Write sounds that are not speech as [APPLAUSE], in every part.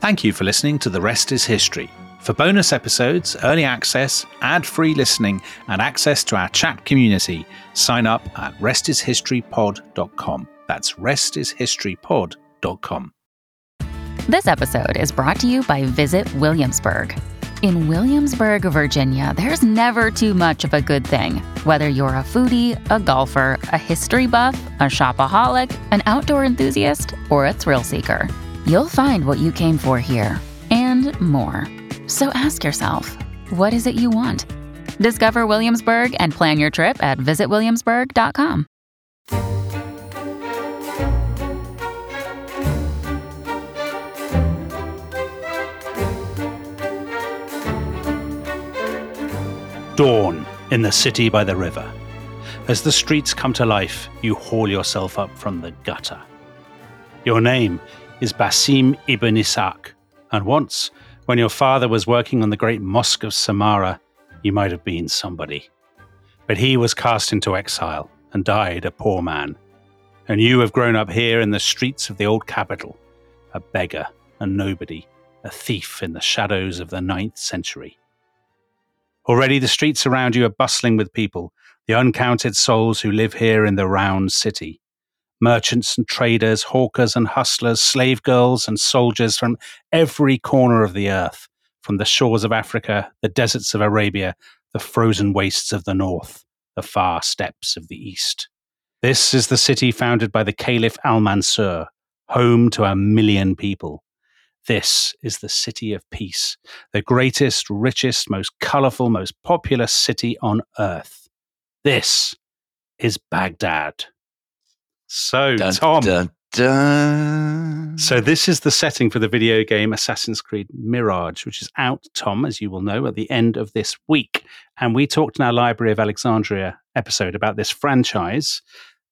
Thank you for listening to The Rest is History. For bonus episodes, early access, ad free listening, and access to our chat community, sign up at restishistorypod.com. That's restishistorypod.com. This episode is brought to you by Visit Williamsburg. In Williamsburg, Virginia, there's never too much of a good thing. Whether you're a foodie, a golfer, a history buff, a shopaholic, an outdoor enthusiast, or a thrill seeker, you'll find what you came for here and more. So ask yourself, what is it you want? Discover Williamsburg and plan your trip at visitwilliamsburg.com. Dawn in the city by the river. As the streets come to life, you haul yourself up from the gutter. Your name is Basim ibn Ishaq, and once, when your father was working on the great mosque of Samarra, you might have been somebody. But he was cast into exile and died a poor man. And you have grown up here in the streets of the old capital, a beggar, a nobody, a thief in the shadows of the ninth century. Already the streets around you are bustling with people, the uncounted souls who live here in the round city. Merchants and traders, hawkers and hustlers, slave girls and soldiers from every corner of the earth, from the shores of Africa, the deserts of Arabia, the frozen wastes of the north, the far steppes of the east. This is the city founded by the Caliph Al Mansur, home to a million people. This is the city of peace, the greatest, richest, most colorful, most populous city on earth. This is Baghdad. So, Dun, Tom, dun, dun. so this is the setting for the video game Assassin's Creed Mirage, which is out, Tom, as you will know, at the end of this week. And we talked in our Library of Alexandria episode about this franchise.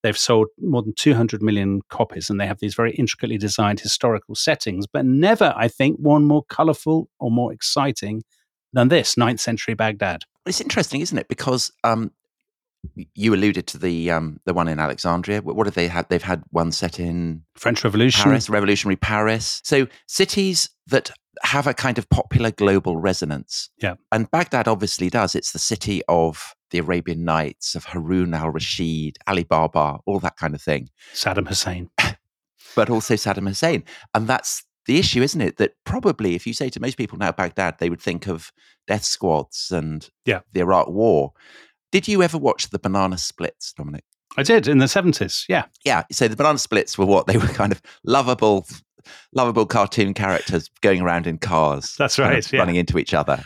They've sold more than 200 million copies and they have these very intricately designed historical settings, but never, I think, one more colorful or more exciting than this, 9th century Baghdad. It's interesting, isn't it? Because um, you alluded to the um, the one in Alexandria. What have they had? They've had one set in French Revolution. Paris, revolutionary Paris. So cities that have a kind of popular global resonance. Yeah. And Baghdad obviously does. It's the city of the Arabian Nights, of Harun al Rashid, Ali Baba, all that kind of thing. Saddam Hussein. [LAUGHS] But also Saddam Hussein. And that's the issue, isn't it? That probably if you say to most people now Baghdad, they would think of death squads and Yeah. the Iraq War. Did you ever watch the Banana Splits, Dominic? I did in the 70s. Yeah. Yeah. So the Banana Splits were what? They were kind of lovable, lovable cartoon characters going around in cars. That's kind of right, yeah. Running into each other.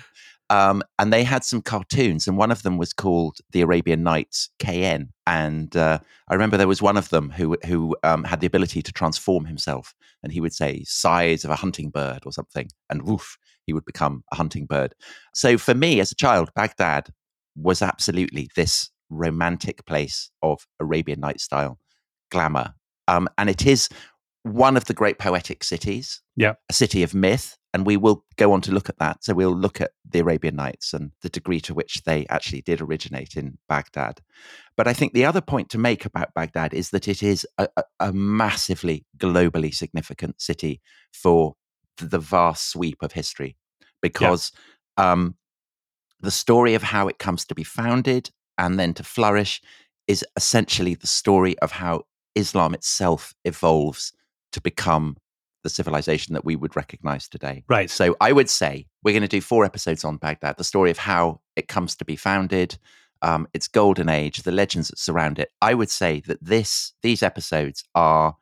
Um, and they had some cartoons, and one of them was called The Arabian Nights KN. And uh, I remember there was one of them who who um, had the ability to transform himself, and he would say size of a hunting bird or something, and woof, he would become a hunting bird. So for me as a child, Baghdad was absolutely this romantic place of Arabian Night style glamour, um, and it is one of the great poetic cities. Yeah. a city of myth, and we will go on to look at that. So we'll look at the Arabian Nights and the degree to which they actually did originate in Baghdad. But I think the other point to make about Baghdad is that it is a, a, a massively globally significant city for the vast sweep of history, because um, the story of how it comes to be founded and then to flourish is essentially the story of how Islam itself evolves to become the civilization that we would recognize today. Right. So I would say we're going to do four episodes on Baghdad, the story of how it comes to be founded, um, its golden age, the legends that surround it. I would say that this these episodes are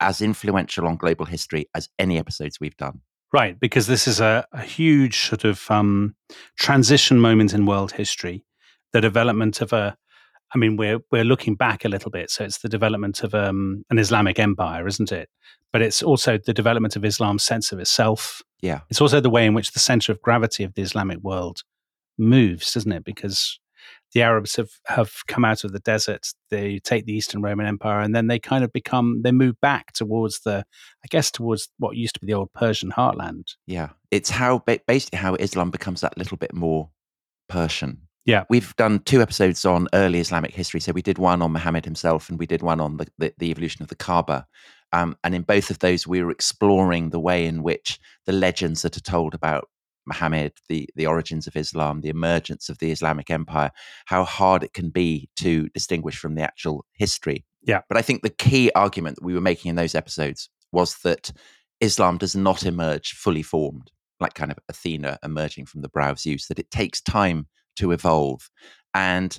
as influential on global history as any episodes we've done. Right, because this is a, a huge sort of um, transition moment in world history. The development of a, I mean, we're we're looking back a little bit, so it's the development of um, an Islamic empire, isn't it? But it's also the development of Islam's sense of itself. Yeah. It's also the way in which the center of gravity of the Islamic world moves, doesn't it? Because the Arabs have, have come out of the desert, they take the Eastern Roman Empire, and then they kind of become, they move back towards the, I guess, towards what used to be the old Persian heartland. Yeah, it's how basically how Islam becomes that little bit more Persian. Yeah. we've done two episodes on early Islamic history. So we did one on Muhammad himself, and we did one on the, the, the evolution of the Kaaba. Um, and in both of those, we were exploring the way in which the legends that are told about Muhammad, the, the origins of Islam, the emergence of the Islamic Empire, how hard it can be to distinguish from the actual history. Yeah. But I think the key argument that we were making in those episodes was that Islam does not emerge fully formed, like kind of Athena emerging from the brow of Zeus, that it takes time to evolve. And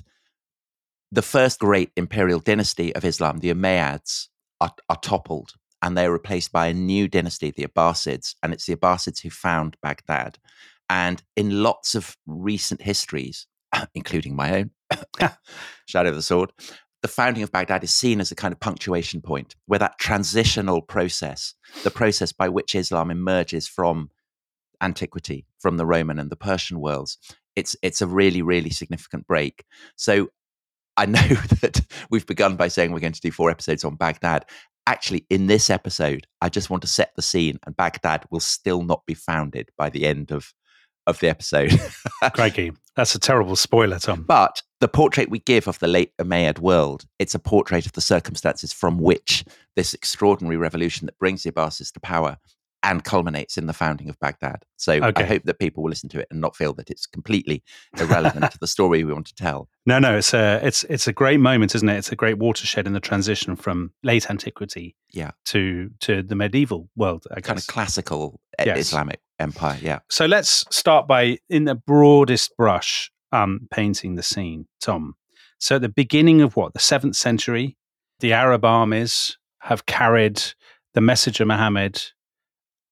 the first great imperial dynasty of Islam, the Umayyads, are, are toppled and they're replaced by a new dynasty, the Abbasids. And it's the Abbasids who found Baghdad. And in lots of recent histories, [COUGHS] including my own, [COUGHS] Shadow of the Sword, the founding of Baghdad is seen as a kind of punctuation point where that transitional process, the process by which Islam emerges from antiquity, from the Roman and the Persian worlds, it's it's a really really significant break. So I know [LAUGHS] that we've begun by saying we're going to do four episodes on Baghdad. Actually, in this episode, I just want to set the scene, and Baghdad will still not be founded by the end of of the episode. [LAUGHS] Crikey, that's a terrible spoiler, Tom. But the portrait we give of the late Umayyad world, it's a portrait of the circumstances from which this extraordinary revolution that brings the Abbasids to power and culminates in the founding of Baghdad. So Okay. I hope that people will listen to it and not feel that it's completely irrelevant to the story we want to tell. No, no, it's a it's it's a great moment, isn't it? It's a great watershed in the transition from late antiquity Yeah. to to the medieval world. I Kind of classical uh, Yes. Islamic empire. Yeah. So let's start by, in the broadest brush, um, painting the scene, Tom. So at the beginning of what the seventh century, the Arab armies have carried the message of Muhammad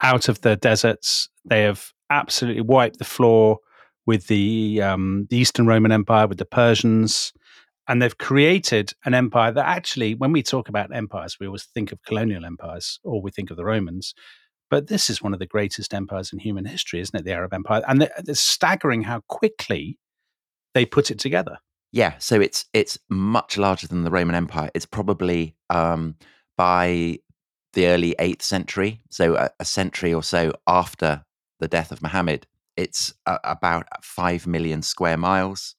out of the deserts. They have absolutely wiped the floor with the um, the Eastern Roman Empire, with the Persians, and they've created an empire that actually, when we talk about empires, we always think of colonial empires or we think of the Romans. But this is one of the greatest empires in human history, isn't it? The Arab Empire, and it's staggering how quickly they put it together. Yeah, so it's it's much larger than the Roman Empire. It's probably um, by the early eighth century, so a, a century or so after the death of Muhammad. It's about five million square miles.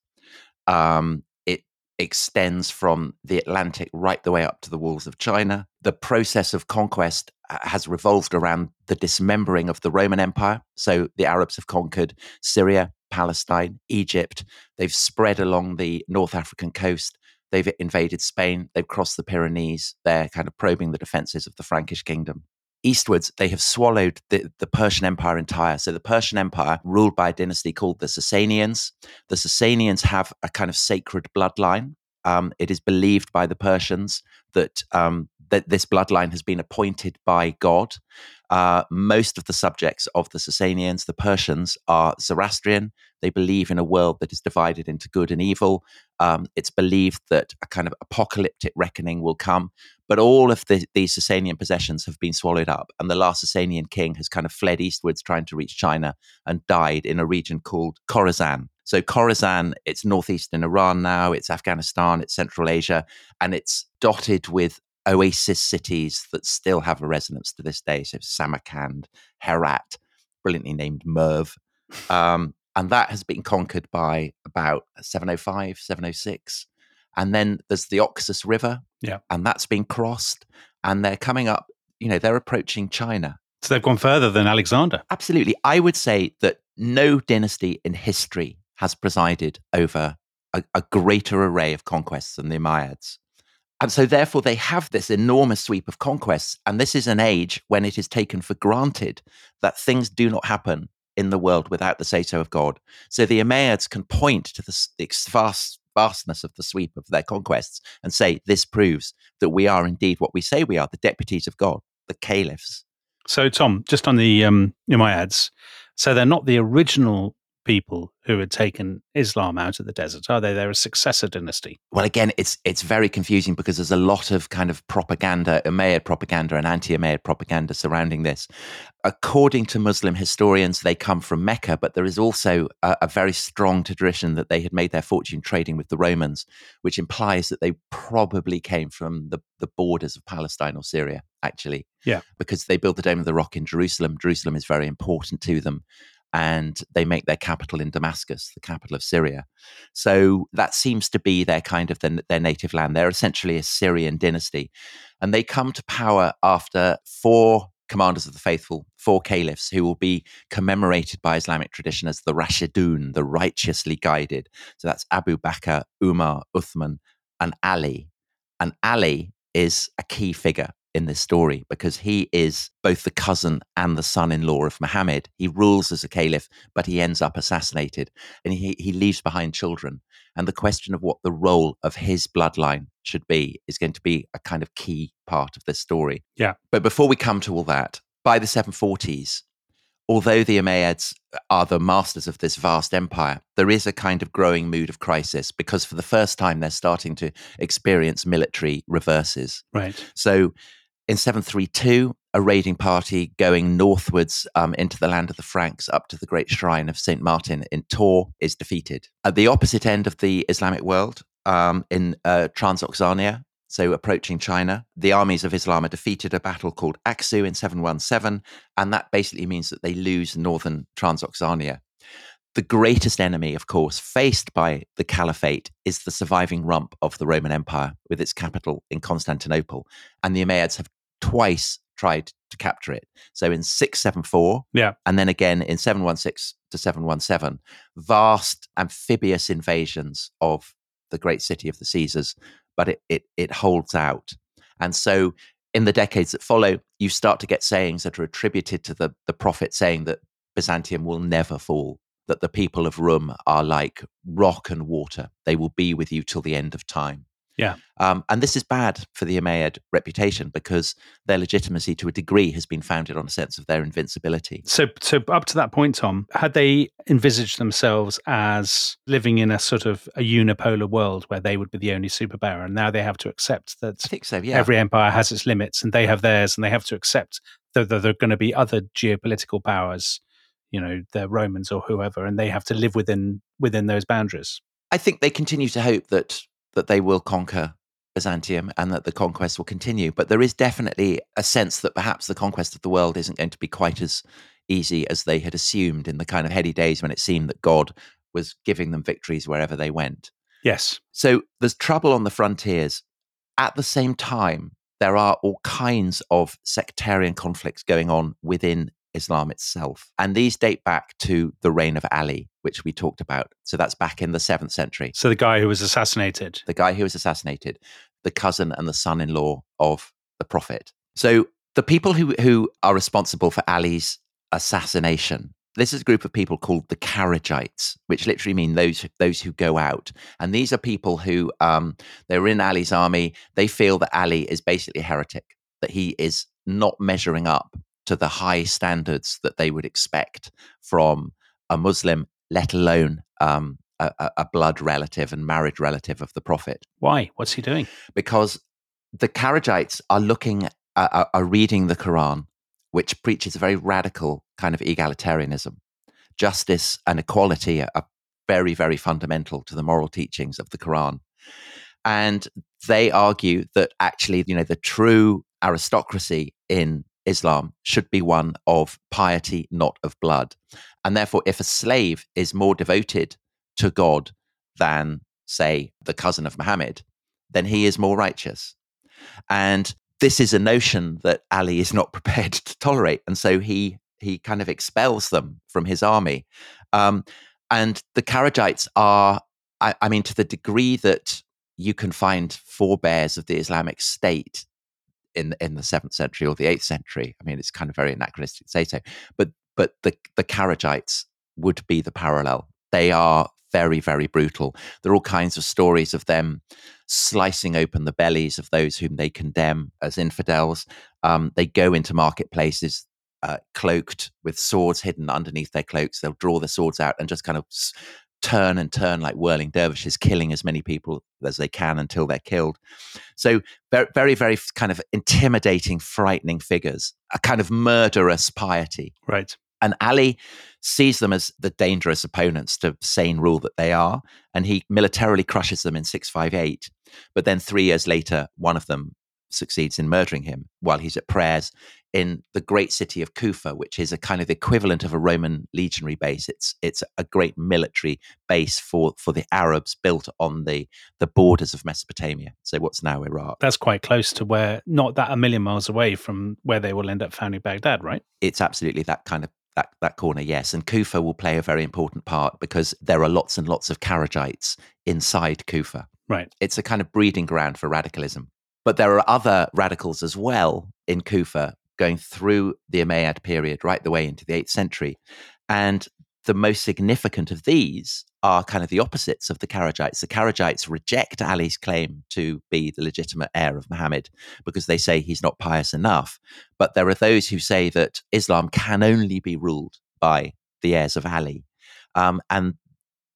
Um, it extends from the Atlantic right the way up to the walls of China. The process of conquest uh, has revolved around the dismembering of the Roman Empire. So the Arabs have conquered Syria, Palestine, Egypt, They've spread along the North African coast. They've invaded Spain. They've crossed the Pyrenees. They're kind of probing the defenses of the Frankish kingdom. Eastwards, they have swallowed the, the Persian Empire entire. So the Persian Empire, ruled by a dynasty called the Sasanians. The Sasanians have a kind of sacred bloodline. Um, it is believed by the Persians that um, that this bloodline has been appointed by God. Uh, most of the subjects of the Sasanians, the Persians, are Zoroastrian. They believe in a world that is divided into good and evil. Um, it's believed that a kind of apocalyptic reckoning will come, but all of the, these Sasanian possessions have been swallowed up. And the last Sasanian king has kind of fled eastwards, trying to reach China, and died in a region called Khorasan. So Khorasan, it's northeastern Iran now, it's Afghanistan, it's Central Asia, and it's dotted with oasis cities that still have a resonance to this day. So Samarkand, Herat, brilliantly named Merv. Um, and that has been conquered by about 705, 706. And then there's the Oxus River. Yeah. And that's been crossed. And they're coming up, you know, they're approaching China. So they've gone further than Alexander. Absolutely. I would say that no dynasty in history has presided over a, a greater array of conquests than the Umayyads. And so, therefore, they have this enormous sweep of conquests. And this is an age when it is taken for granted that things do not happen in the world without the say so of God. So the Umayyads can point to the, the vast, vastness of the sweep of their conquests and say, this proves that we are indeed what we say we are the deputies of God, the caliphs. So, Tom, just on the um, Umayyads, so they're not the original people who had taken Islam out of the desert, are they? They're a successor dynasty. Well, again, it's it's very confusing because there's a lot of kind of propaganda, Umayyad propaganda and anti-Umayyad propaganda surrounding this. According to Muslim historians, they come from Mecca, but there is also a, a very strong tradition that they had made their fortune trading with the Romans, which implies that they probably came from the, the borders of Palestine or Syria, actually. Yeah. Because they built the Dome of the Rock in Jerusalem. Jerusalem is very important to them. And they make their capital in Damascus, the capital of Syria. So that seems to be their kind of their, their native land. They're essentially a Syrian dynasty, and they come to power after four commanders of the faithful, four caliphs who will be commemorated by Islamic tradition as the Rashidun, the righteously guided. So that's Abu Bakr, Umar, Uthman, and Ali. And Ali is a key figure in this story because he is both the cousin and the son in law of Muhammad. He rules as a caliph, but he ends up assassinated and he, he leaves behind children. And the question of what the role of his bloodline should be is going to be a kind of key part of this story. Yeah. But before we come to all that, by the 740s, although the Umayyads are the masters of this vast empire, there is a kind of growing mood of crisis because for the first time they're starting to experience military reverses. Right. So in 732, a raiding party going northwards um, into the land of the Franks up to the great shrine of St. Martin in Tours is defeated. At the opposite end of the Islamic world, um, in uh, Transoxania, so approaching China, the armies of Islam are defeated a battle called Aksu in 717, and that basically means that they lose northern Transoxania. The greatest enemy, of course, faced by the caliphate is the surviving rump of the Roman Empire with its capital in Constantinople. And the Umayyads have twice tried to capture it. So in 674, Yeah. and then again in 716 to 717, vast amphibious invasions of the great city of the Caesars, but it, it, it holds out. And so in the decades that follow, you start to get sayings that are attributed to the, the prophet saying that Byzantium will never fall, that the people of Rum are like rock and water. They will be with you till the end of time. Yeah. Um, and this is bad for the Umayyad reputation because their legitimacy to a degree has been founded on a sense of their invincibility. So, so up to that point, Tom, had they envisaged themselves as living in a sort of a unipolar world where they would be the only superpower, and now they have to accept that I think so, yeah. every empire has its limits, and they have theirs, and they have to accept that there are going to be other geopolitical powers, you know, the Romans or whoever, and they have to live within within those boundaries. I think they continue to hope that that they will conquer Byzantium and that the conquest will continue. But there is definitely a sense that perhaps the conquest of the world isn't going to be quite as easy as they had assumed in the kind of heady days when it seemed that God was giving them victories wherever they went. Yes. So there's trouble on the frontiers. At the same time, there are all kinds of sectarian conflicts going on within Islam itself. And these date back to the reign of Ali, which we talked about. So that's back in the seventh century. So the guy who was assassinated. The guy who was assassinated, the cousin and the son in law of the Prophet. So the people who, who are responsible for Ali's assassination. This is a group of people called the Kharijites, which literally mean those those who go out. And these are people who um, they're in Ali's army. They feel that Ali is basically a heretic, that he is not measuring up to the high standards that they would expect from a Muslim, let alone um, a, a blood relative and marriage relative of the Prophet. Why? What's he doing? Because the Kharijites are looking, uh, are reading the Quran, which preaches a very radical kind of egalitarianism. Justice and equality are very, very fundamental to the moral teachings of the Quran. And they argue that actually, you know, the true aristocracy in Islam should be one of piety, not of blood. And therefore, if a slave is more devoted to God than, say, the cousin of Muhammad, then he is more righteous. And this is a notion that Ali is not [LAUGHS] prepared to tolerate. And so he he kind of expels them from his army. Um, and the Kharijites are, I, I mean, to the degree that you can find forebears of the Islamic State in in the seventh century or the eighth century. I mean, it's kind of very anachronistic to say so, but but the the Kharijites would be the parallel. They are very very brutal. There are all kinds of stories of them slicing open the bellies of those whom they condemn as infidels. Um, they go into marketplaces. Uh, cloaked with swords hidden underneath their cloaks, they'll draw the swords out and just kind of s- turn and turn like whirling dervishes, killing as many people as they can until they're killed. So very, very, very kind of intimidating, frightening figures, a kind of murderous piety. Right. And Ali sees them as the dangerous opponents to sane rule that they are, and he militarily crushes them in 658. But then three years later, one of them succeeds in murdering him while he's at prayers in the great city of Kufa, which is a kind of equivalent of a Roman legionary base. It's it's a great military base for for the Arabs built on the the borders of Mesopotamia. So what's now Iraq. That's quite close to where, not that a million miles away from where they will end up founding Baghdad, right? It's absolutely that kind of that, that corner, yes. And Kufa will play a very important part because there are lots and lots of Kharijites inside Kufa. Right. It's a kind of breeding ground for radicalism. But there are other radicals as well in Kufa going through the Umayyad period right the way into the 8th century. And the most significant of these are kind of the opposites of the Kharijites. The Kharijites reject Ali's claim to be the legitimate heir of Muhammad because they say he's not pious enough. But there are those who say that Islam can only be ruled by the heirs of Ali. Um, and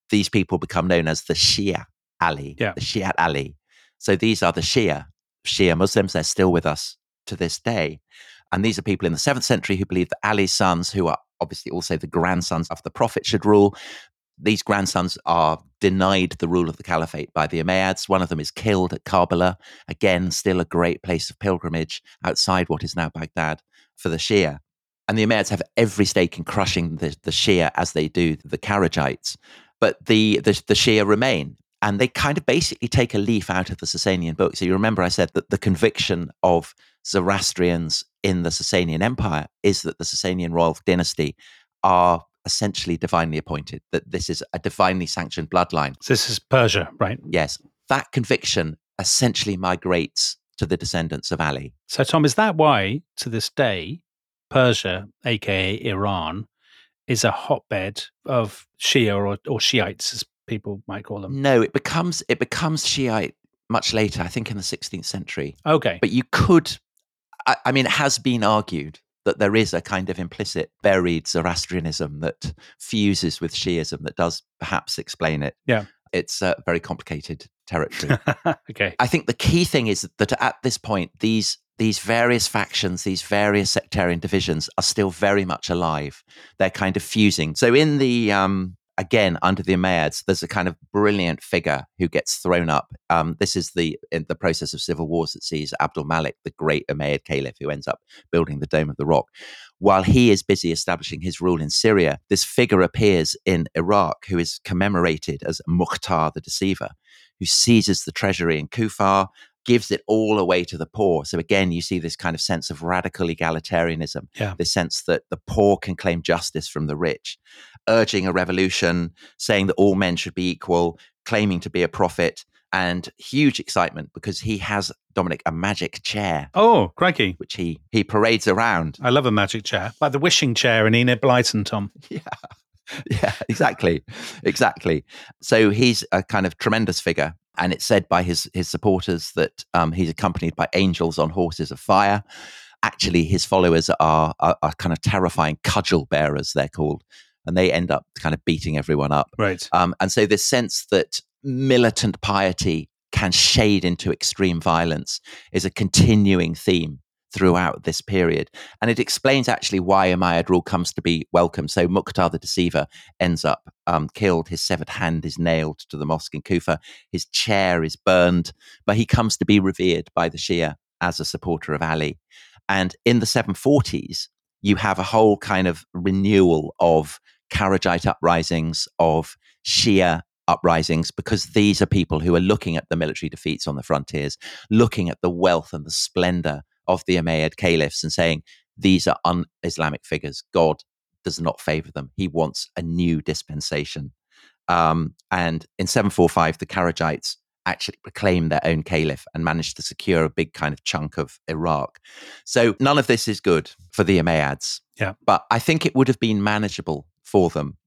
these people become known as the Shia Ali, yeah. the Shiite Ali. So these are the Shia, Shia Muslims. They're still with us to this day. And these are people in the seventh century who believe that Ali's sons, who are obviously also the grandsons of the Prophet, should rule. These grandsons are denied the rule of the caliphate by the Umayyads. One of them is killed at Karbala. Again, still a great place of pilgrimage outside what is now Baghdad for the Shia. And the Umayyads have every stake in crushing the, the Shia as they do the Kharijites. But the, the, the Shia remain and they kind of basically take a leaf out of the Sasanian book. So you remember I said that the conviction of Zoroastrians in the Sasanian Empire is that the Sasanian royal dynasty are essentially divinely appointed, that this is a divinely sanctioned bloodline. So this is Persia, right? Yes. That conviction essentially migrates to the descendants of Ali. So, Tom, is that why to this day, Persia, aka Iran, is a hotbed of Shia or, or Shiites, as people might call them? No, it becomes it becomes Shiite much later, I think in the 16th century. Okay. But you could I, I mean, it has been argued that there is a kind of implicit buried Zoroastrianism that fuses with Shiism that does perhaps explain it. Yeah. It's a very complicated territory. [LAUGHS] okay. I think the key thing is that at this point, these these various factions, these various sectarian divisions are still very much alive. They're kind of fusing. So in the um, again under the Umayyads, there's a kind of brilliant figure who gets thrown up. Um, this is the the process of civil wars that sees Abdul Malik, the great Umayyad caliph, who ends up building the Dome of the Rock. While he is busy establishing his rule in Syria, this figure appears in Iraq who is commemorated as Mukhtar the Deceiver, who seizes the treasury in Kufa, gives it all away to the poor. So again, you see this kind of sense of radical egalitarianism, yeah. this sense that the poor can claim justice from the rich, urging a revolution, saying that all men should be equal, claiming to be a prophet, and huge excitement because he has Dominic a magic chair. Oh, crikey! Which he he parades around. I love a magic chair, like the wishing chair in Enid Blyton, Tom. [LAUGHS] Yeah. Yeah, exactly. exactly. So he's a kind of tremendous figure and it's said by his his supporters that um, he's accompanied by angels on horses of fire. Actually, his followers are, are, are kind of terrifying cudgel bearers. They're called, and they end up kind of beating everyone up. Right. Um, and so this sense that militant piety can shade into extreme violence is a continuing theme throughout this period. And it explains actually why Umayyad rule comes to be welcome. So Mukhtar the Deceiver ends up um, killed. His severed hand is nailed to the mosque in Kufa. His chair is burned, but he comes to be revered by the Shia as a supporter of Ali. And in the 740s, you have a whole kind of renewal of Kharijite uprisings, of Shia uprisings, because these are people who are looking at the military defeats on the frontiers, looking at the wealth and the splendor of the Umayyad caliphs and saying these are un Islamic figures. God does not favor them. He wants a new dispensation. Um, and in 745, the Kharijites actually proclaimed their own caliph and managed to secure a big kind of chunk of Iraq. So none of this is good for the Umayyads. Yeah. But I think it would have been manageable for them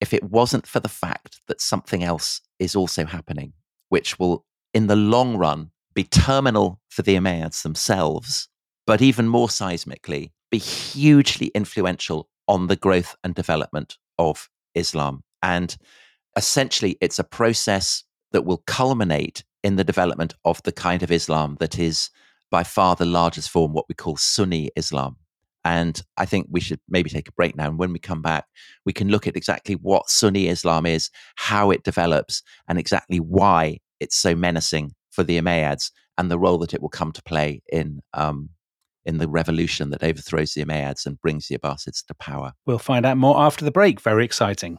if it wasn't for the fact that something else is also happening, which will, in the long run, be terminal for the Umayyads themselves, but even more seismically, be hugely influential on the growth and development of Islam. And essentially, it's a process that will culminate in the development of the kind of Islam that is by far the largest form, what we call Sunni Islam. And I think we should maybe take a break now. And when we come back, we can look at exactly what Sunni Islam is, how it develops, and exactly why it's so menacing for the Umayyads and the role that it will come to play in um, in the revolution that overthrows the Umayyads and brings the Abbasids to power. We'll find out more after the break. Very exciting.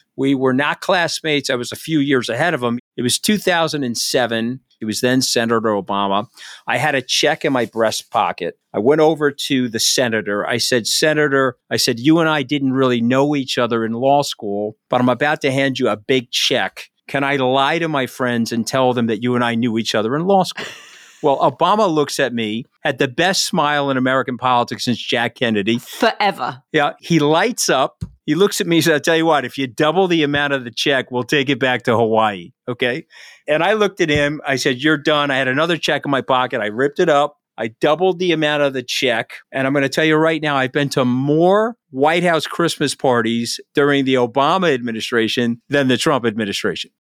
We were not classmates. I was a few years ahead of him. It was 2007. He was then Senator Obama. I had a check in my breast pocket. I went over to the senator. I said, Senator, I said, you and I didn't really know each other in law school, but I'm about to hand you a big check. Can I lie to my friends and tell them that you and I knew each other in law school? Well, Obama looks at me, had the best smile in American politics since Jack Kennedy. Forever. Yeah. He lights up. He looks at me and says, I'll tell you what, if you double the amount of the check, we'll take it back to Hawaii. Okay. And I looked at him. I said, You're done. I had another check in my pocket. I ripped it up. I doubled the amount of the check. And I'm going to tell you right now, I've been to more White House Christmas parties during the Obama administration than the Trump administration.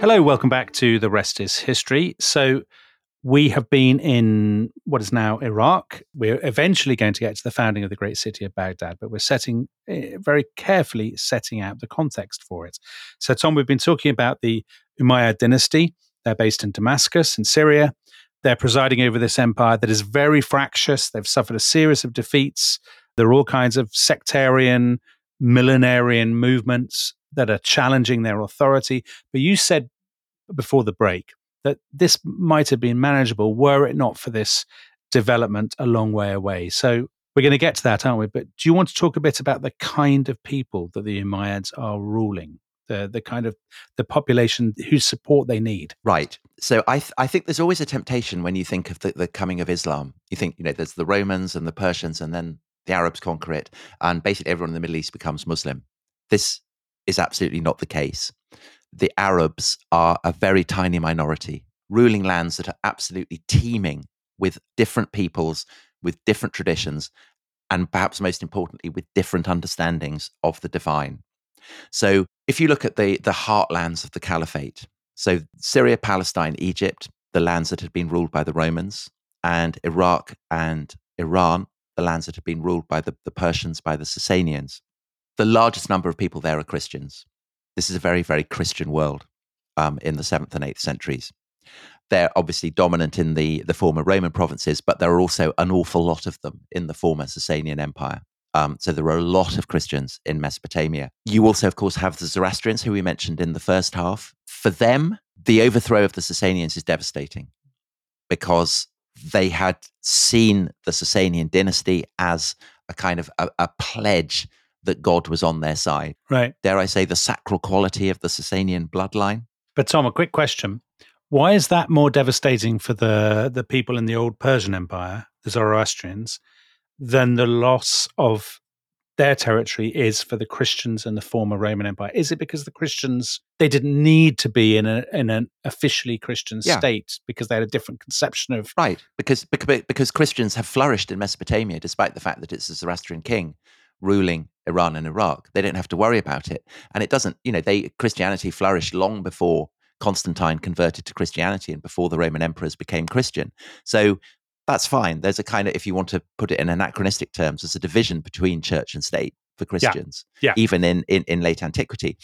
Hello, welcome back to The Rest is History. So, we have been in what is now Iraq. We're eventually going to get to the founding of the great city of Baghdad, but we're setting eh, very carefully setting out the context for it. So, Tom, we've been talking about the Umayyad dynasty. They're based in Damascus in Syria. They're presiding over this empire that is very fractious. They've suffered a series of defeats. There are all kinds of sectarian, millenarian movements that are challenging their authority. But you said before the break that this might have been manageable were it not for this development a long way away. So we're going to get to that, aren't we? But do you want to talk a bit about the kind of people that the Umayyads are ruling? The, the kind of the population whose support they need. Right. So I th- I think there's always a temptation when you think of the, the coming of Islam. You think you know there's the Romans and the Persians, and then the Arabs conquer it, and basically everyone in the Middle East becomes Muslim. This is absolutely not the case. The Arabs are a very tiny minority, ruling lands that are absolutely teeming with different peoples, with different traditions, and perhaps most importantly, with different understandings of the divine. So, if you look at the, the heartlands of the caliphate, so Syria, Palestine, Egypt, the lands that had been ruled by the Romans, and Iraq and Iran, the lands that had been ruled by the, the Persians, by the Sasanians, the largest number of people there are Christians. This is a very, very Christian world um, in the seventh and eighth centuries. They're obviously dominant in the, the former Roman provinces, but there are also an awful lot of them in the former Sasanian Empire. Um, so there are a lot of Christians in Mesopotamia. You also, of course, have the Zoroastrians, who we mentioned in the first half. For them, the overthrow of the Sasanians is devastating because they had seen the Sasanian dynasty as a kind of a, a pledge that God was on their side. Right. Dare I say the sacral quality of the Sasanian bloodline? But Tom, a quick question. Why is that more devastating for the, the people in the old Persian Empire, the Zoroastrians, than the loss of their territory is for the Christians and the former Roman Empire? Is it because the Christians they didn't need to be in a in an officially Christian Yeah. state because they had a different conception of Right, because because because Christians have flourished in Mesopotamia despite the fact that it's a Zoroastrian king ruling Iran and Iraq. They don't have to worry about it, and it doesn't. You know, they Christianity flourished long before Constantine converted to Christianity and before the Roman emperors became Christian. So that's fine. There's a kind of, if you want to put it in anachronistic terms, there's a division between church and state. for Christians, Yeah. even in, in, in late antiquity.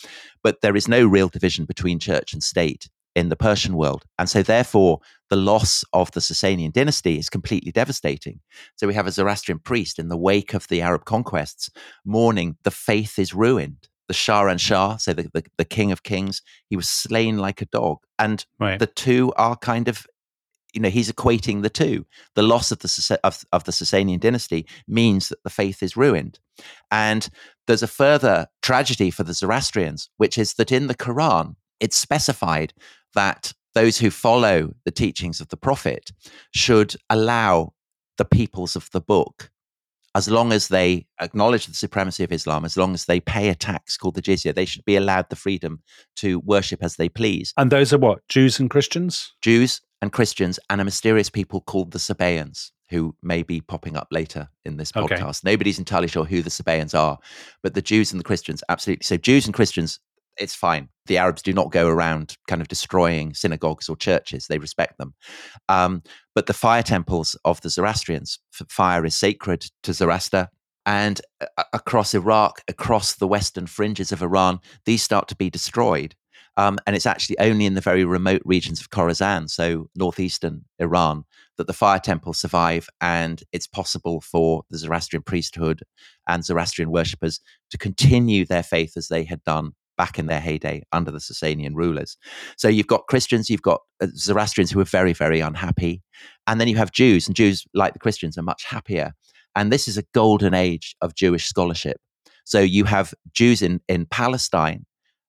But there is no real division between church and state in the Persian world. And so, therefore, the loss of the Sasanian dynasty is completely devastating. So, we have a Zoroastrian priest in the wake of the Arab conquests mourning, the faith is ruined. The Shah and Shah, so the, the, the king of kings, he was slain like a dog. And Right. the two are kind of you know he's equating the two the loss of the of, of the Sasanian dynasty means that the faith is ruined and there's a further tragedy for the Zoroastrians which is that in the Quran it's specified that those who follow the teachings of the prophet should allow the peoples of the book as long as they acknowledge the supremacy of Islam, as long as they pay a tax called the jizya, they should be allowed the freedom to worship as they please. And those are what? Jews and Christians? Jews and Christians and a mysterious people called the Sabaeans, who may be popping up later in this Okay. podcast. Nobody's entirely sure who the Sabaeans are, but the Jews and the Christians, absolutely. So, Jews and Christians, it's fine. The Arabs do not go around kind of destroying synagogues or churches, they respect them. Um, but the fire temples of the Zoroastrians, fire is sacred to Zoroaster. And a- across Iraq, across the western fringes of Iran, these start to be destroyed. Um, and it's actually only in the very remote regions of Khorasan, so northeastern Iran, that the fire temples survive. And it's possible for the Zoroastrian priesthood and Zoroastrian worshippers to continue their faith as they had done back in their heyday under the Sasanian rulers. So you've got Christians, you've got uh, Zoroastrians who are very, very unhappy. And then you have Jews, and Jews, like the Christians, are much happier. And this is a golden age of Jewish scholarship. So you have Jews in, in Palestine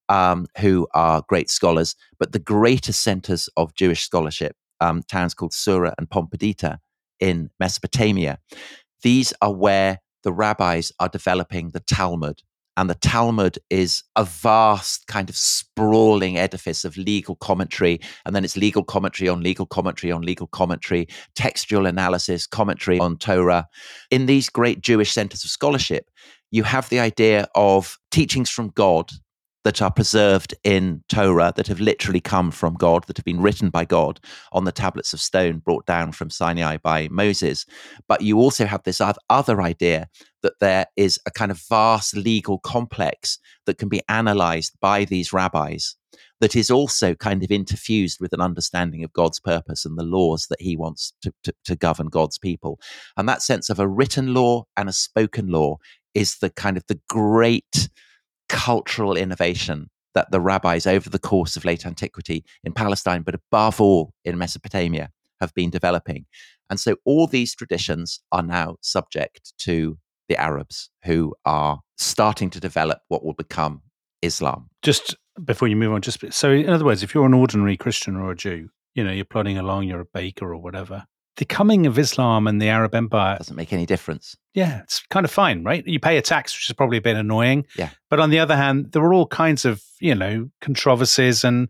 um, who are great scholars, but the greatest centers of Jewish scholarship, um, towns called Sura and Pumbedita in Mesopotamia, these are where the rabbis are developing the Talmud. And the Talmud is a vast kind of sprawling edifice of legal commentary. And then it's legal commentary on legal commentary on legal commentary, textual analysis, commentary on Torah. In these great Jewish centers of scholarship, you have the idea of teachings from God that are preserved in Torah, that have literally come from God, that have been written by God on the tablets of stone brought down from Sinai by Moses. But you also have this other idea that there is a kind of vast legal complex that can be analyzed by these rabbis that is also kind of interfused with an understanding of God's purpose and the laws that he wants to, to, to govern God's people. And that sense of a written law and a spoken law is the kind of the great cultural innovation that the rabbis over the course of late antiquity in Palestine, but above all in Mesopotamia, have been developing. And so all these traditions are now subject to the Arabs who are starting to develop what will become Islam. Just before you move on, just so in other words, if you're an ordinary Christian or a Jew, you know, you're plodding along, you're a baker or whatever, the coming of Islam and the Arab Empire, Doesn't make any difference. yeah, it's kind of fine, right? You pay a tax, which is probably a bit annoying. Yeah. But on the other hand, there were all kinds of, you know, controversies and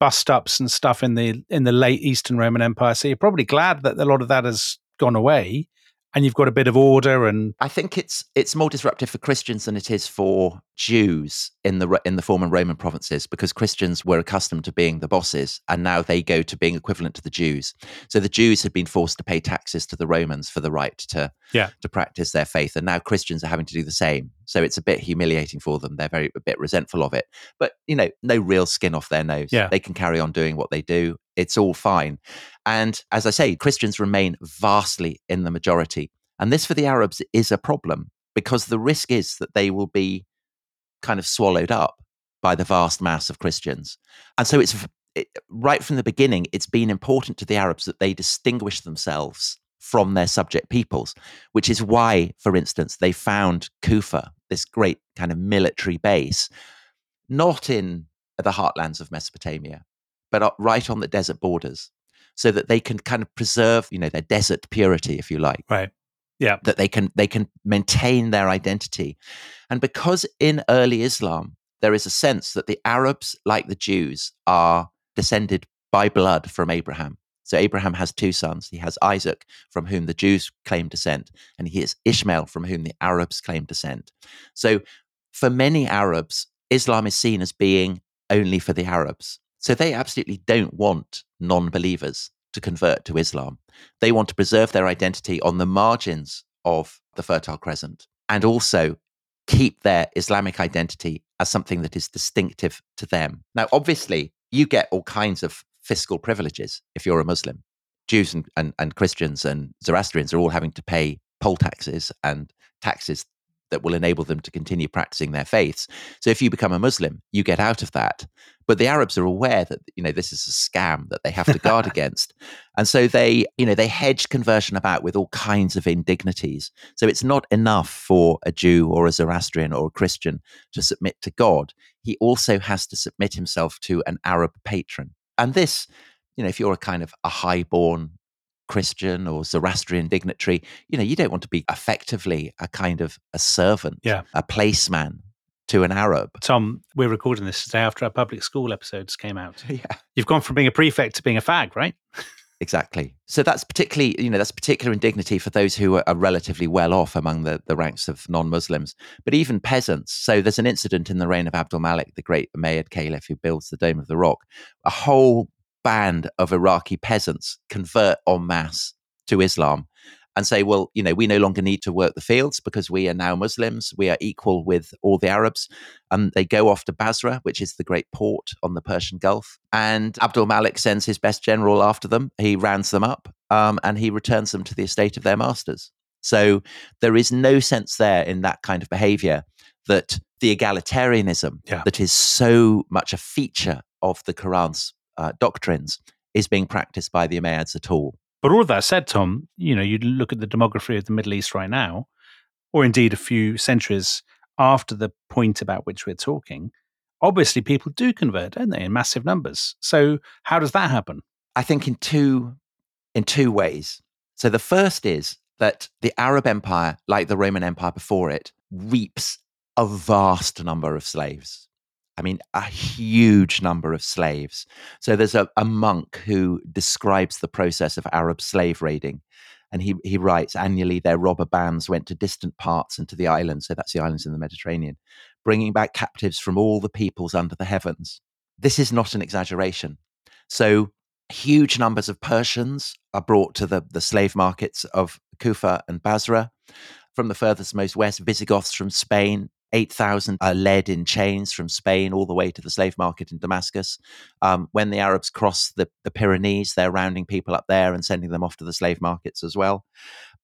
bust ups and stuff in the in the late Eastern Roman Empire. So you're probably glad that a lot of that has gone away and you've got a bit of order and I think it's it's more disruptive for Christians than it is for Jews in the in the former Roman provinces because Christians were accustomed to being the bosses and now they go to being equivalent to the Jews. So the Jews had been forced to pay taxes to the Romans for the right to Yeah. to practice their faith and now Christians are having to do the same. So it's a bit humiliating for them. They're very a bit resentful of it. But you know, no real skin off their nose. Yeah. They can carry on doing what they do. It's all fine. And as I say, Christians remain vastly in the majority. And this for the Arabs is a problem because the risk is that they will be kind of swallowed up by the vast mass of Christians. And so it's it, right from the beginning, it's been important to the Arabs that they distinguish themselves from their subject peoples, which is why, for instance, they found Kufa, this great kind of military base, not in the heartlands of Mesopotamia, but uh, right on the desert borders, so that they can kind of preserve, you know, their desert purity, if you like. Right. Yeah. that they can they can maintain their identity. And because in early islam there is a sense that the arabs like the jews are descended by blood from abraham. So abraham has two sons. He has isaac from whom the jews claim descent and he has ishmael from whom the arabs claim descent. So for many arabs islam is seen as being only for the arabs so they absolutely don't want non-believers to convert to islam they want to preserve their identity on the margins of the Fertile Crescent and also keep their Islamic identity as something that is distinctive to them. Now, obviously, you get all kinds of fiscal privileges if you're a Muslim. Jews and, and, and Christians and Zoroastrians are all having to pay poll taxes and taxes that will enable them to continue practicing their faiths. So if you become a Muslim, you get out of that. But the Arabs are aware that you know this is a scam that they have to guard [LAUGHS] against. And so they, you know, they hedge conversion about with all kinds of indignities. So it's not enough for a Jew or a Zoroastrian or a Christian to submit to God. He also has to submit himself to an Arab patron. And this, you know, if you're a kind of a high-born Christian or Zoroastrian dignitary, you know, you don't want to be effectively a kind of a servant, Yeah. a placeman to an Arab. Tom, we're recording this today after our public school episodes came out. [LAUGHS] Yeah. You've gone from being a prefect to being a fag, right? Exactly. So that's particularly, you know, that's particular indignity for those who are, relatively well off among the, the ranks of non-Muslims, but even peasants. So there's an incident in the reign of Abdul Malik, the great Umayyad caliph who builds the Dome of the Rock. A whole band of Iraqi peasants convert en masse to Islam and say, well, you know, we no longer need to work the fields because we are now Muslims. We are equal with all the Arabs. And they go off to Basra, which is the great port on the Persian Gulf. And Abdul Malik sends his best general after them. He rounds them up um, and he returns them to the estate of their masters. So there is no sense there in that kind of behavior that the egalitarianism Yeah. that is so much a feature of the Quran's uh, doctrines is being practiced by the Umayyads at all. But all of that said, Tom, you know, you look at the demography of the Middle East right now, or indeed a few centuries after the point about which we're talking, obviously people do convert, don't they, in massive numbers. So how does that happen? I think in two in two ways. So the first is that the Arab Empire, like the Roman Empire before it, reaps a vast number of slaves. I mean, a huge number of slaves. So there's a, a monk who describes the process of Arab slave raiding. And he, he writes annually their robber bands went to distant parts and to the islands. So that's the islands in the Mediterranean, bringing back captives from all the peoples under the heavens. This is not an exaggeration. So huge numbers of Persians are brought to the, the slave markets of Kufa and Basra. From the furthest most west, Visigoths from Spain, 8,000 are led in chains from Spain all the way to the slave market in Damascus. Um, when the Arabs cross the, the Pyrenees, they're rounding people up there and sending them off to the slave markets as well.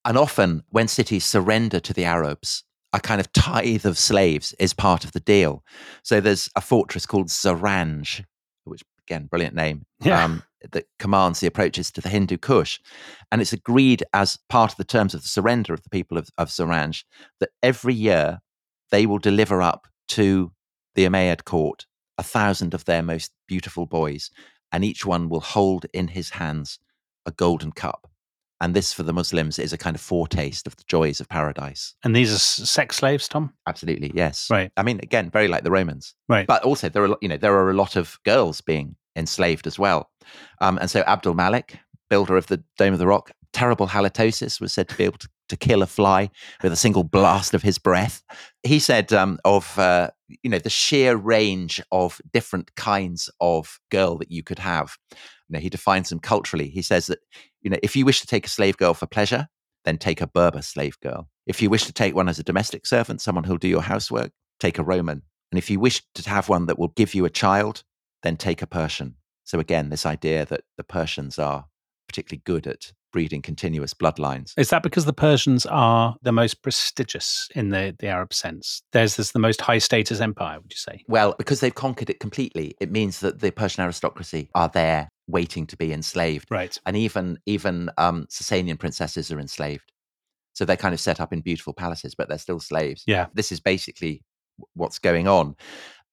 And often, when cities surrender to the Arabs, a kind of tithe of slaves is part of the deal. So there's a fortress called Zaranj, which, again, brilliant name, Yeah. um, that commands the approaches to the Hindu Kush. And it's agreed as part of the terms of the surrender of the people of, of Zaranj that every year they will deliver up to the Umayyad court a thousand of their most beautiful boys, and each one will hold in his hands a golden cup. And this, for the Muslims, is a kind of foretaste of the joys of paradise. And these are sex slaves, Tom? Absolutely, yes. Right. I mean, again, very like the Romans. Right. But also, there are you know there are a lot of girls being enslaved as well, um, and so Abdul Malik, builder of the Dome of the Rock, terrible halitosis, was said to be able to, to kill a fly with a single blast of his breath. He said um, of uh, you know the sheer range of different kinds of girl that you could have. You know, he defines them culturally. He says that you know if you wish to take a slave girl for pleasure, then take a Berber slave girl. If you wish to take one as a domestic servant, someone who'll do your housework, take a Roman. And if you wish to have one that will give you a child, then take a Persian. So again, this idea that the Persians are particularly good at breeding continuous bloodlines. Is that because the Persians are the most prestigious in the, the Arab sense? There's this the most high status empire, would you say? Well, because they've conquered it completely, it means that the Persian aristocracy are there waiting to be enslaved. Right. And even even um, Sasanian princesses are enslaved. So they're kind of set up in beautiful palaces, but they're still slaves. Yeah. This is basically what's going on.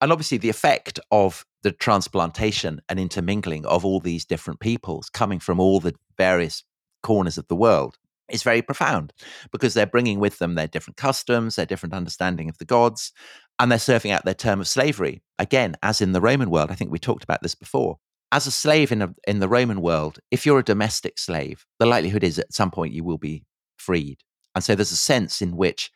And obviously, the effect of the transplantation and intermingling of all these different peoples coming from all the various corners of the world is very profound because they're bringing with them their different customs, their different understanding of the gods, and they're serving out their term of slavery. Again, as in the Roman world, I think we talked about this before. As a slave in, a, in the Roman world, if you're a domestic slave, the likelihood is at some point you will be freed. And so there's a sense in which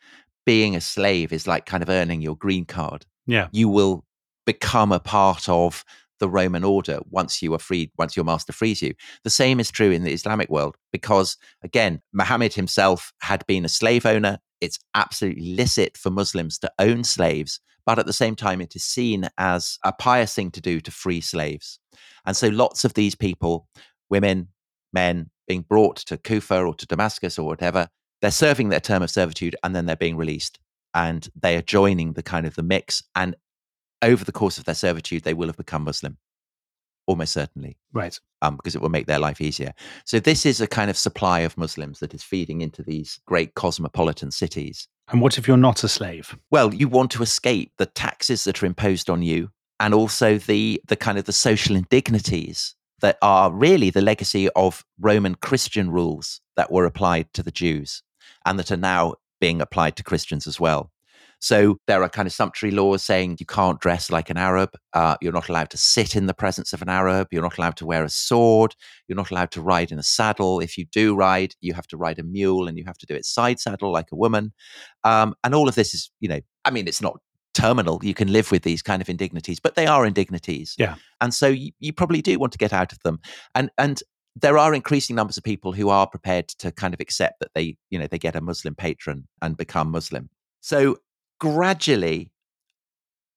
being a slave is like kind of earning your green card Yeah. you will become a part of the Roman order once you are freed, once your master frees you. The same is true in the Islamic world because, again, Muhammad himself had been a slave owner. It's absolutely licit for Muslims to own slaves, but at the same time, it is seen as a pious thing to do to free slaves. And so lots of these people, women, men, being brought to Kufa or to Damascus or whatever, they're serving their term of servitude and then they're being released and they are joining the kind of the mix and over the course of their servitude, they will have become Muslim, almost certainly. Right. Um, because it will make their life easier. So, this is a kind of supply of Muslims that is feeding into these great cosmopolitan cities. And what if you're not a slave? Well, you want to escape the taxes that are imposed on you and also the, the kind of the social indignities that are really the legacy of Roman Christian rules that were applied to the Jews and that are now being applied to Christians as well. So there are kind of sumptuary laws saying you can't dress like an Arab. Uh, you're not allowed to sit in the presence of an Arab. You're not allowed to wear a sword. You're not allowed to ride in a saddle. If you do ride, you have to ride a mule and you have to do it side saddle like a woman. Um, and all of this is, you know, I mean, it's not terminal. You can live with these kind of indignities, but they are indignities. Yeah. And so you, you probably do want to get out of them. And and there are increasing numbers of people who are prepared to kind of accept that they, you know, they get a Muslim patron and become Muslim. So gradually,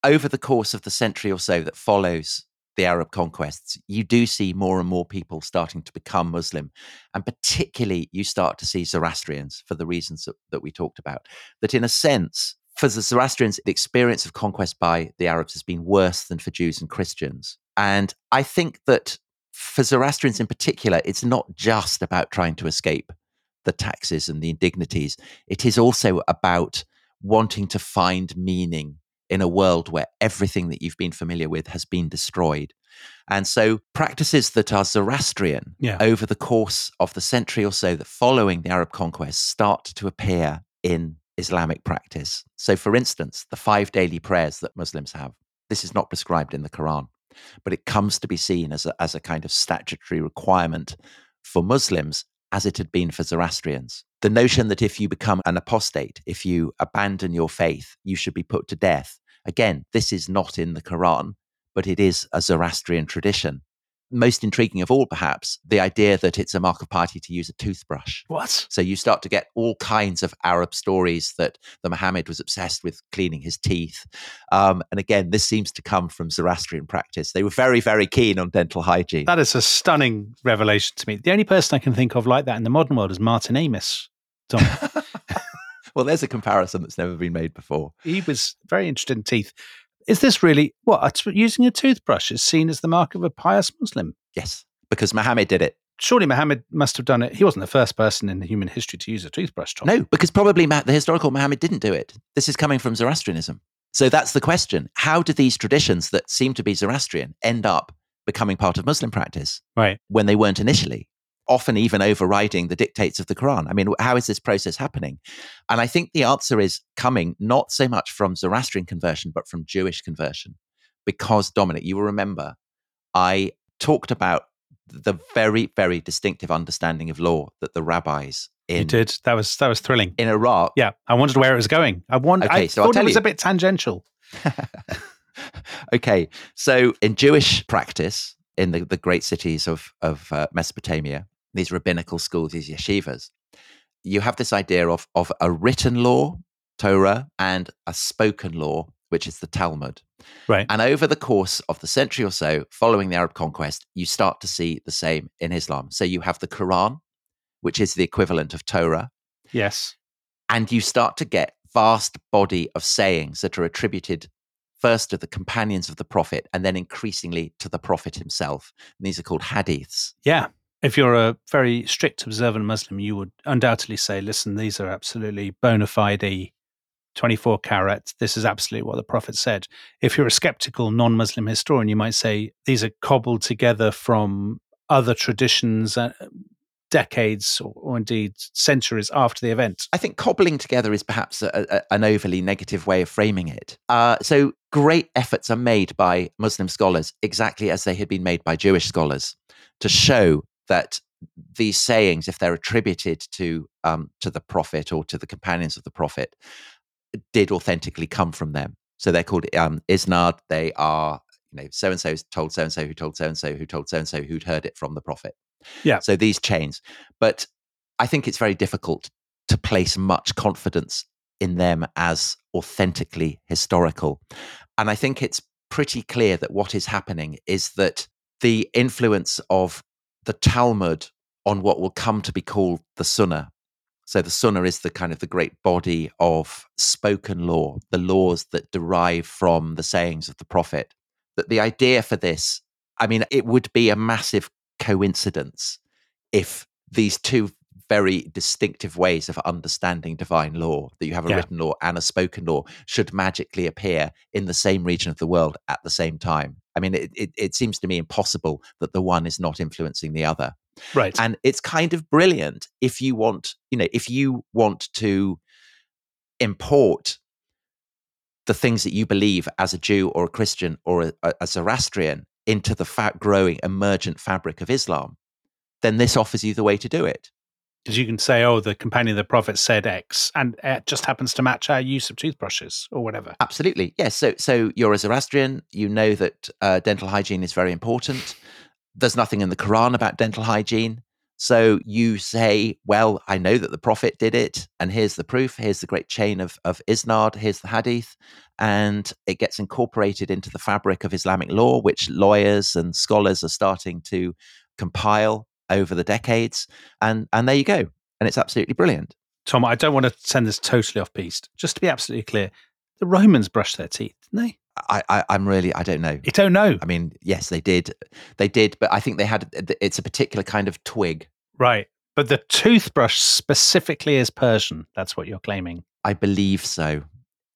over the course of the century or so that follows the Arab conquests, you do see more and more people starting to become Muslim. And particularly, you start to see Zoroastrians for the reasons that, that we talked about. That, in a sense, for the Zoroastrians, the experience of conquest by the Arabs has been worse than for Jews and Christians. And I think that for Zoroastrians in particular, it's not just about trying to escape the taxes and the indignities, it is also about wanting to find meaning in a world where everything that you've been familiar with has been destroyed. And so, practices that are Zoroastrian Yeah. over the course of the century or so that following the Arab conquest start to appear in Islamic practice. So, for instance, the five daily prayers that Muslims have, this is not prescribed in the Quran, but it comes to be seen as a, as a kind of statutory requirement for Muslims as it had been for Zoroastrians. The notion that if you become an apostate, if you abandon your faith, you should be put to death. Again, this is not in the Quran, but it is a Zoroastrian tradition. Most intriguing of all, perhaps, the idea that it's a mark of piety to use a toothbrush. What? So you start to get all kinds of Arab stories that the Muhammad was obsessed with cleaning his teeth. Um, and again, this seems to come from Zoroastrian practice. They were very, very keen on dental hygiene. That is a stunning revelation to me. The only person I can think of like that in the modern world is Martin Amis. Tom. [LAUGHS] well, there's a comparison that's never been made before. he was very interested in teeth. Is this really what using a toothbrush is seen as the mark of a pious Muslim? Yes, because Muhammad did it. Surely Muhammad must have done it. He wasn't the first person in human history to use a toothbrush. Tom. No, because probably the historical Muhammad didn't do it. This is coming from Zoroastrianism. So that's the question. How do these traditions that seem to be Zoroastrian end up becoming part of Muslim practice Right. when they weren't initially? Often even overriding the dictates of the Quran. I mean, how is this process happening? And I think the answer is coming not so much from Zoroastrian conversion, but from Jewish conversion. Because, Dominic, you will remember, I talked about the very, very distinctive understanding of law that the rabbis You in, did. That was that was thrilling. in Iraq Yeah, I wondered where it was going. I wondered. Okay, I so thought it was you. a bit tangential. [LAUGHS] okay, so in Jewish practice in the, the great cities of of uh, Mesopotamia, these rabbinical schools, these yeshivas, you have this idea of of a written law, Torah, and a spoken law, which is the Talmud. Right. And over the course of the century or so following the Arab conquest, you start to see the same in Islam. So you have the Quran, which is the equivalent of Torah, Yes. and you start to get vast body of sayings that are attributed first to the companions of the prophet and then increasingly to the prophet himself and these are called hadiths Yeah. If you're a very strict observant Muslim, you would undoubtedly say, listen, these are absolutely bona fide 24 carat. This is absolutely what the Prophet said. If you're a skeptical non Muslim historian, you might say these are cobbled together from other traditions, uh, decades or, or indeed centuries after the event. i think cobbling together is perhaps a, a- an overly negative way of framing it uh, so great efforts are made by muslim scholars exactly as they had been made by jewish scholars to show that these sayings if they're attributed to um, to the prophet or to the companions of the prophet did authentically come from them. So they're called um, isnad. They are you know, so and so told so and so who told so and so who told so and so who'd heard it from the prophet. Yeah. So these chains. But I think it's very difficult to place much confidence in them as authentically historical. And I think it's pretty clear that what is happening is that the influence of the Talmud on what will come to be called the Sunnah. So the Sunnah is the kind of the great body of spoken law, the laws that derive from the sayings of the Prophet. That the idea for this, I mean, it would be a massive coincidence if these two very distinctive ways of understanding divine law that you have a Yeah. written law and a spoken law should magically appear in the same region of the world at the same time. I mean, it, it, it seems to me impossible that the one is not influencing the other. Right. And it's kind of brilliant if you want, you know, if you want to import the things that you believe as a Jew or a Christian or a, a, a Zoroastrian into the fat growing emergent fabric of Islam, then this offers you the way to do it. Because you can say, oh, the companion of the prophet said X, and it just happens to match our use of toothbrushes or whatever. Absolutely. Yes. So, so you're a Zoroastrian. You know that uh, dental hygiene is very important. There's nothing in the Quran about dental hygiene. So you say, well, I know that the Prophet did it, and here's the proof. Here's the great chain of, of Isnad. Here's the Hadith. And it gets incorporated into the fabric of Islamic law, which lawyers and scholars are starting to compile over the decades. And, and there you go. And it's absolutely brilliant. Tom, I don't want to send this totally off piste. Just to be absolutely clear, the Romans brushed their teeth, didn't they? I, I, I'm really, I don't know. You don't know. I mean, yes, they did. They did, but I think they had it's a particular kind of twig. Right. But the toothbrush specifically is Persian. That's what you're claiming. I believe so.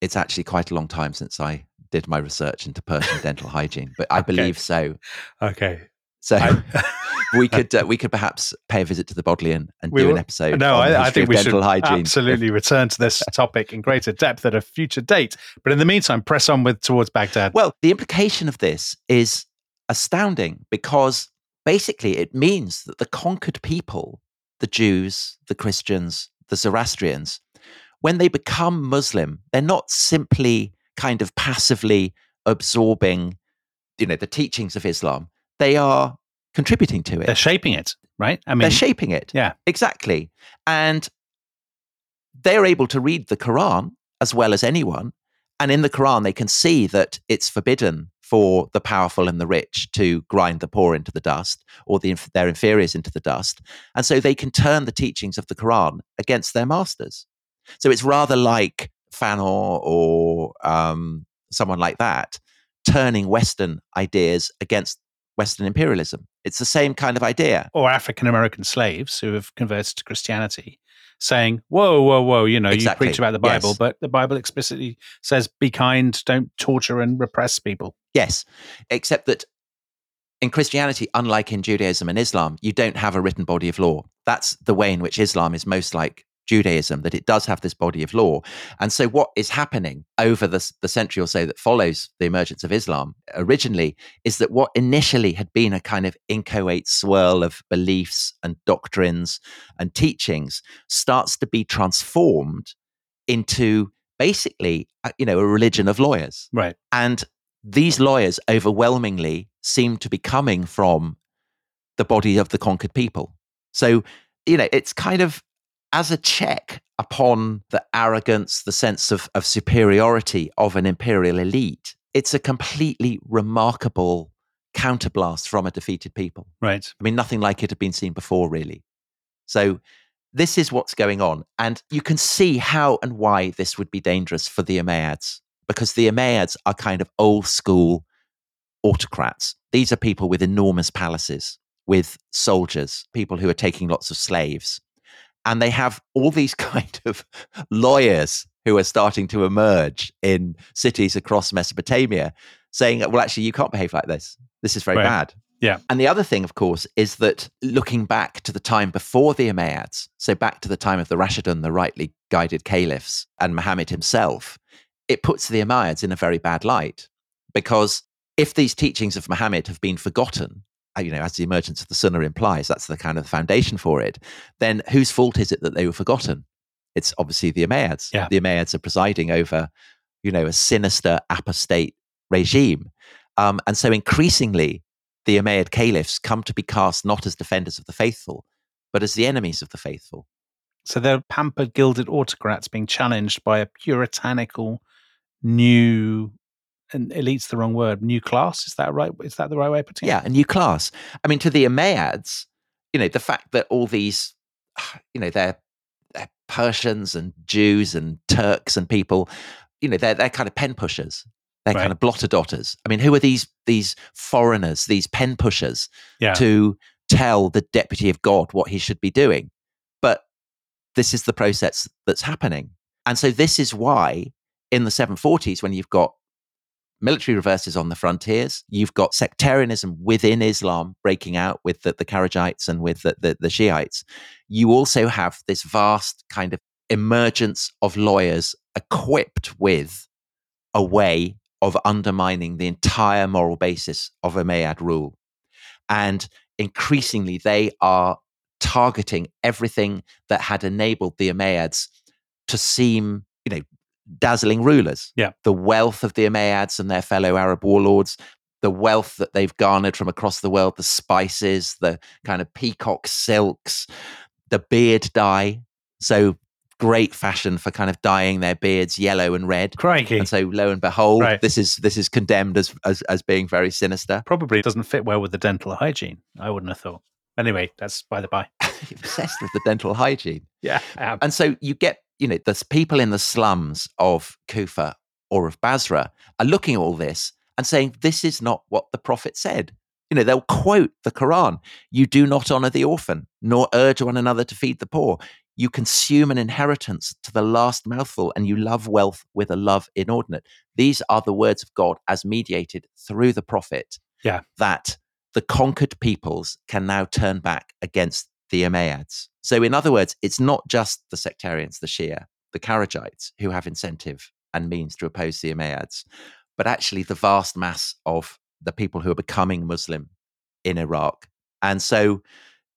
It's actually quite a long time since I did my research into Persian dental hygiene, but I [LAUGHS] Okay. believe so. Okay. So I- [LAUGHS] we could uh, we could perhaps pay a visit to the Bodleian and We do an episode. no, I, I think we dental should hygiene. absolutely [LAUGHS] return to this topic in greater depth at a future date. But in the meantime, press on with towards Baghdad. Well, the implication of this is astounding because basically it means that the conquered people, the Jews, the Christians, the Zoroastrians, when they become Muslim, they're not simply kind of passively absorbing, you know, the teachings of Islam. They are contributing to it. They're shaping it, right? I mean, They're shaping it. yeah. Exactly. And they're able to read the Quran as well as anyone. And in the Quran, they can see that it's forbidden for the powerful and the rich to grind the poor into the dust or the, their inferiors into the dust. And so they can turn the teachings of the Quran against their masters. So it's rather like Fanon or um, someone like that turning Western ideas against Western imperialism. It's the same kind of idea. or African American slaves who have converted to Christianity, saying, "Whoa, whoa, whoa! You know, Exactly. you preach about the Bible, Yes. but the Bible explicitly says, be kind, don't torture and repress people." Yes, except that in Christianity, unlike in Judaism and Islam, you don't have a written body of law. That's the way in which Islam is most like Judaism, that it does have this body of law. And so, what is happening over the, the century or so that follows the emergence of Islam originally is that what initially had been a kind of inchoate swirl of beliefs and doctrines and teachings starts to be transformed into basically, uh, you know, a religion of lawyers. Right. And these lawyers overwhelmingly seem to be coming from the body of the conquered people. So, you know, it's kind of as a check upon the arrogance, the sense of, of superiority of an imperial elite, it's a completely remarkable counterblast from a defeated people. Right. I mean, nothing like it had been seen before, really. So, this is what's going on. And you can see how and why this would be dangerous for the Umayyads, because the Umayyads are kind of old school autocrats. These are people with enormous palaces, with soldiers, people who are taking lots of slaves. And they have all these [LAUGHS] kind of lawyers who are starting to emerge in cities across Mesopotamia saying, well, actually, you can't behave like this. This is very Right. bad. Yeah. And the other thing, of course, is that looking back to the time before the Umayyads, so back to the time of the Rashidun, the rightly guided caliphs, and Muhammad himself, it puts the Umayyads in a very bad light. Because if these teachings of Muhammad have been forgotten, you know, as the emergence of the Sunnah implies, that's the kind of foundation for it, then whose fault is it that they were forgotten? It's obviously the Umayyads. Yeah. The Umayyads are presiding over, you know, a sinister apostate regime. Um, and so increasingly, the Umayyad caliphs come to be cast not as defenders of the faithful, but as the enemies of the faithful. So they're pampered, gilded autocrats being challenged by a puritanical new, and elite's the wrong word, new class. Is that right? Is that the right way of putting Yeah, a new class. I mean, to the Umayyads, you know, the fact that all these, [SIGHS] you know, they're, they're Persians and Jews and Turks and people, you know, they're, they're kind of pen pushers. They're Right. kind of blotter dotters. I mean, who are these these foreigners, these pen pushers Yeah. to tell the deputy of God what he should be doing? But this is the process that's happening. And so this is why in the 740s, when you've got military reverses on the frontiers, you've got sectarianism within Islam breaking out with the, the Kharijites and with the, the, the Shiites, you also have this vast kind of emergence of lawyers equipped with a way of undermining the entire moral basis of Umayyad rule. And increasingly, they are targeting everything that had enabled the Umayyads to seem, you know, dazzling rulers. Yeah. The wealth of the Umayyads and their fellow Arab warlords, the wealth that they've garnered from across the world, the spices, the kind of peacock silks, the beard dye. So great fashion for kind of dyeing their beards yellow and red. Crikey. And so lo and behold, Right. this is this is condemned as, as as being very sinister. Probably doesn't fit well with the dental hygiene. I wouldn't have thought. Anyway, that's by the by. [LAUGHS] Obsessed with the dental hygiene. [LAUGHS] Yeah. And so you get, you know, the people in the slums of Kufa or of Basra are looking at all this and saying, this is not what the prophet said. You know, they'll quote the Quran You do not honor the orphan, nor urge one another to feed the poor. You consume an inheritance to the last mouthful, and you love wealth with a love inordinate. These are the words of God as mediated through the prophet. Yeah. That the conquered peoples can now turn back against the Umayyads. So, in other words, it's not just the sectarians, the Shia, the Kharijites, who have incentive and means to oppose the Umayyads, but actually the vast mass of the people who are becoming Muslim in Iraq. And so,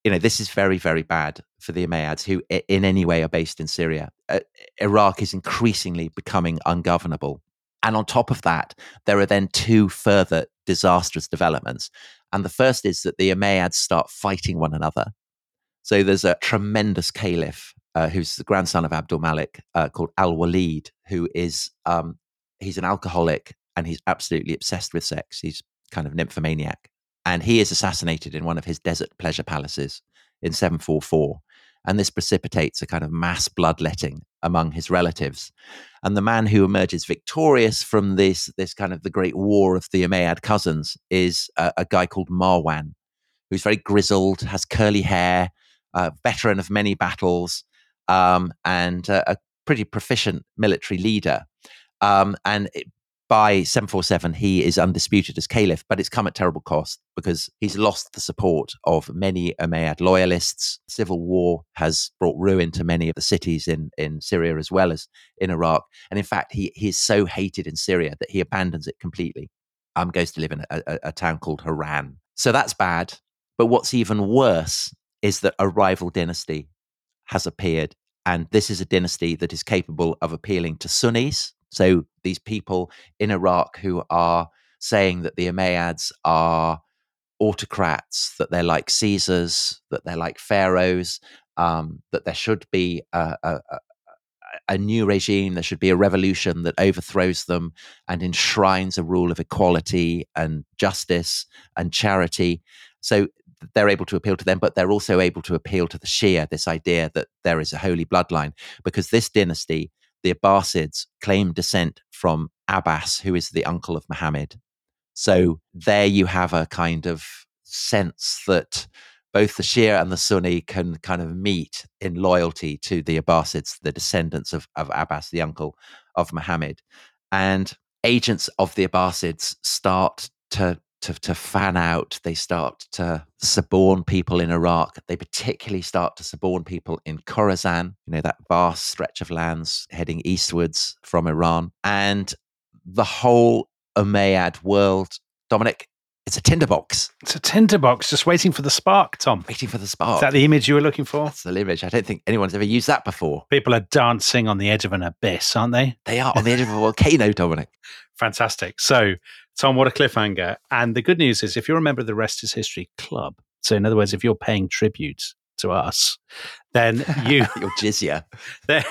you know, this is very, very bad for the Umayyads, who in any way are based in Syria. Uh, Iraq is increasingly becoming ungovernable. And on top of that, there are then two further disastrous developments. And the first is that the Umayyads start fighting one another. So there's a tremendous caliph uh, who's the grandson of Abdul Malik uh, called Al Walid, who is um, he's an alcoholic and he's absolutely obsessed with sex. He's kind of nymphomaniac, and he is assassinated in one of his desert pleasure palaces in 744. And this precipitates a kind of mass bloodletting among his relatives. And the man who emerges victorious from this, this kind of the great war of the Umayyad cousins is a, a guy called Marwan, who's very grizzled, has curly hair, a veteran of many battles, um, and uh, a pretty proficient military leader. Um, and it, by 747, he is undisputed as caliph, but it's come at terrible cost because he's lost the support of many Umayyad loyalists. Civil war has brought ruin to many of the cities in, in Syria as well as in Iraq. And in fact, he, he is so hated in Syria that he abandons it completely, um, goes to live in a, a, a town called Haran. So that's bad. But what's even worse is that a rival dynasty has appeared. And this is a dynasty that is capable of appealing to Sunnis. So these people in Iraq who are saying that the Umayyads are autocrats, that they're like Caesars, that they're like pharaohs, um, that there should be a, a, a, new regime, there should be a revolution that overthrows them and enshrines a rule of equality and justice and charity. So they're able to appeal to them, but they're also able to appeal to the Shia, this idea that there is a holy bloodline, because this dynasty, the Abbasids, claim descent from Abbas, who is the uncle of Muhammad. So there you have a kind of sense that both the Shia and the Sunni can kind of meet in loyalty to the Abbasids, the descendants of, of Abbas, the uncle of Muhammad. And agents of the Abbasids start to to, to fan out. They start to suborn people in Iraq. They particularly start to suborn people in Khorasan, you know, that vast stretch of lands heading eastwards from Iran. And the whole Umayyad world, Dominic, it's a tinderbox it's a tinderbox just waiting for the spark, Tom. waiting for the spark. Is that the image you were looking for? That's the image. I don't think anyone's ever used that before. People are dancing on the edge of an abyss, aren't they? They are on the edge of a volcano, Dominic. [LAUGHS] Fantastic. So Tom, what a cliffhanger. And the good news is, if you're a member of the Rest is History Club, so in other words, if you're paying tribute to us, then you [LAUGHS] Your jizya. [LAUGHS] then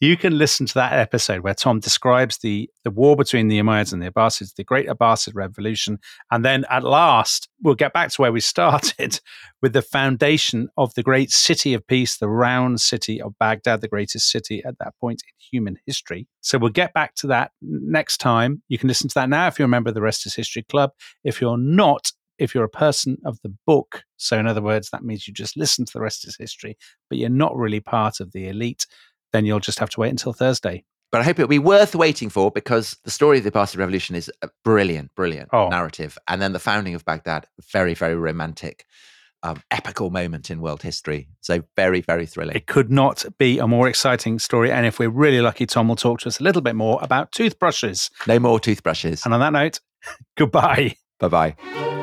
you can listen to that episode where Tom describes the, the war between the Umayyads and the Abbasids, the Great Abbasid Revolution. And then at last, we'll get back to where we started [LAUGHS] with the foundation of the great city of peace, the round city of Baghdad, the greatest city at that point in human history. So we'll get back to that next time. You can listen to that now if you're a member of the Rest is History Club. If you're not, if you're a person of the book, so in other words, that means you just listen to the rest is history, but you're not really part of the elite, then you'll just have to wait until Thursday. But I hope it'll be worth waiting for because the story of the Abbasid Revolution is a brilliant, brilliant Oh. narrative. And then the founding of Baghdad, very, very romantic, um, epical moment in world history. So very, very thrilling. It could not be a more exciting story. And if we're really lucky, Tom will talk to us a little bit more about toothbrushes. No more toothbrushes. And on that note, [LAUGHS] goodbye. Bye bye.